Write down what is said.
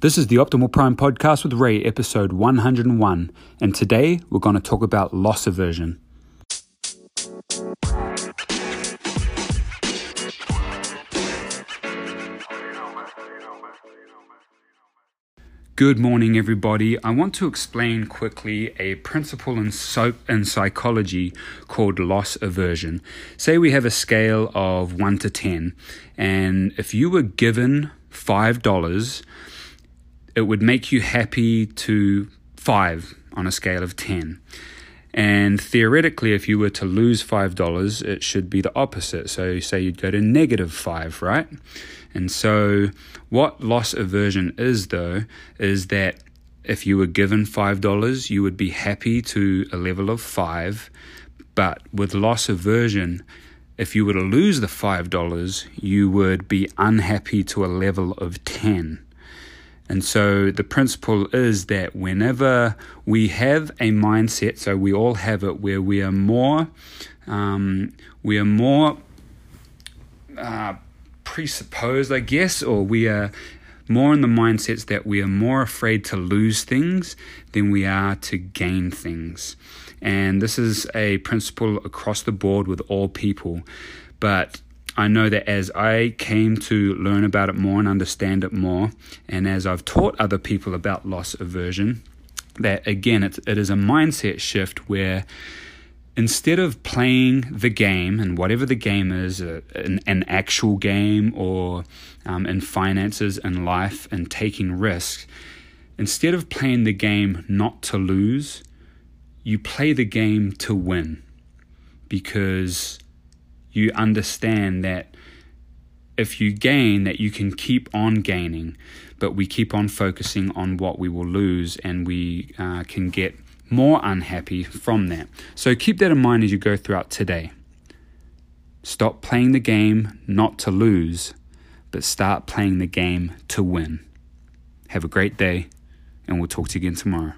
This is the Optimal Prime podcast with Ray, episode 101, and today we're going to talk about loss aversion. Good morning, everybody. I want to explain quickly a principle in, so- in psychology called loss aversion. Say we have a scale of 1 to 10, and if you were given $5, it would make you happy to 5 on a scale of 10. And theoretically, if you were to lose $5, it should be the opposite. So, say you'd go to negative 5, right? And so, what loss aversion is, though, is that if you were given $5, you would be happy to a level of 5. But with loss aversion, if you were to lose the $5, you would be unhappy to a level of 10. And so the principle is that whenever we have a mindset, so we all have it, where we are more, um, we are more uh, presupposed, I guess, or we are more in the mindsets that we are more afraid to lose things than we are to gain things. And this is a principle across the board with all people. But I know that as I came to learn about it more and understand it more, and as I've taught other people about loss aversion, that again, it, it is a mindset shift where instead of playing the game and whatever the game is, uh, an, an, actual game or um, in finances and life and taking risks, instead of playing the game not to lose, you play the game to win. Because you understand that if you gain that you can keep on gaining but we keep on focusing on what we will lose and we uh, can get more unhappy from that. So keep that in mind as you go throughout today. Stop playing the game not to lose but start playing the game to win. Have a great day and we'll talk to you again tomorrow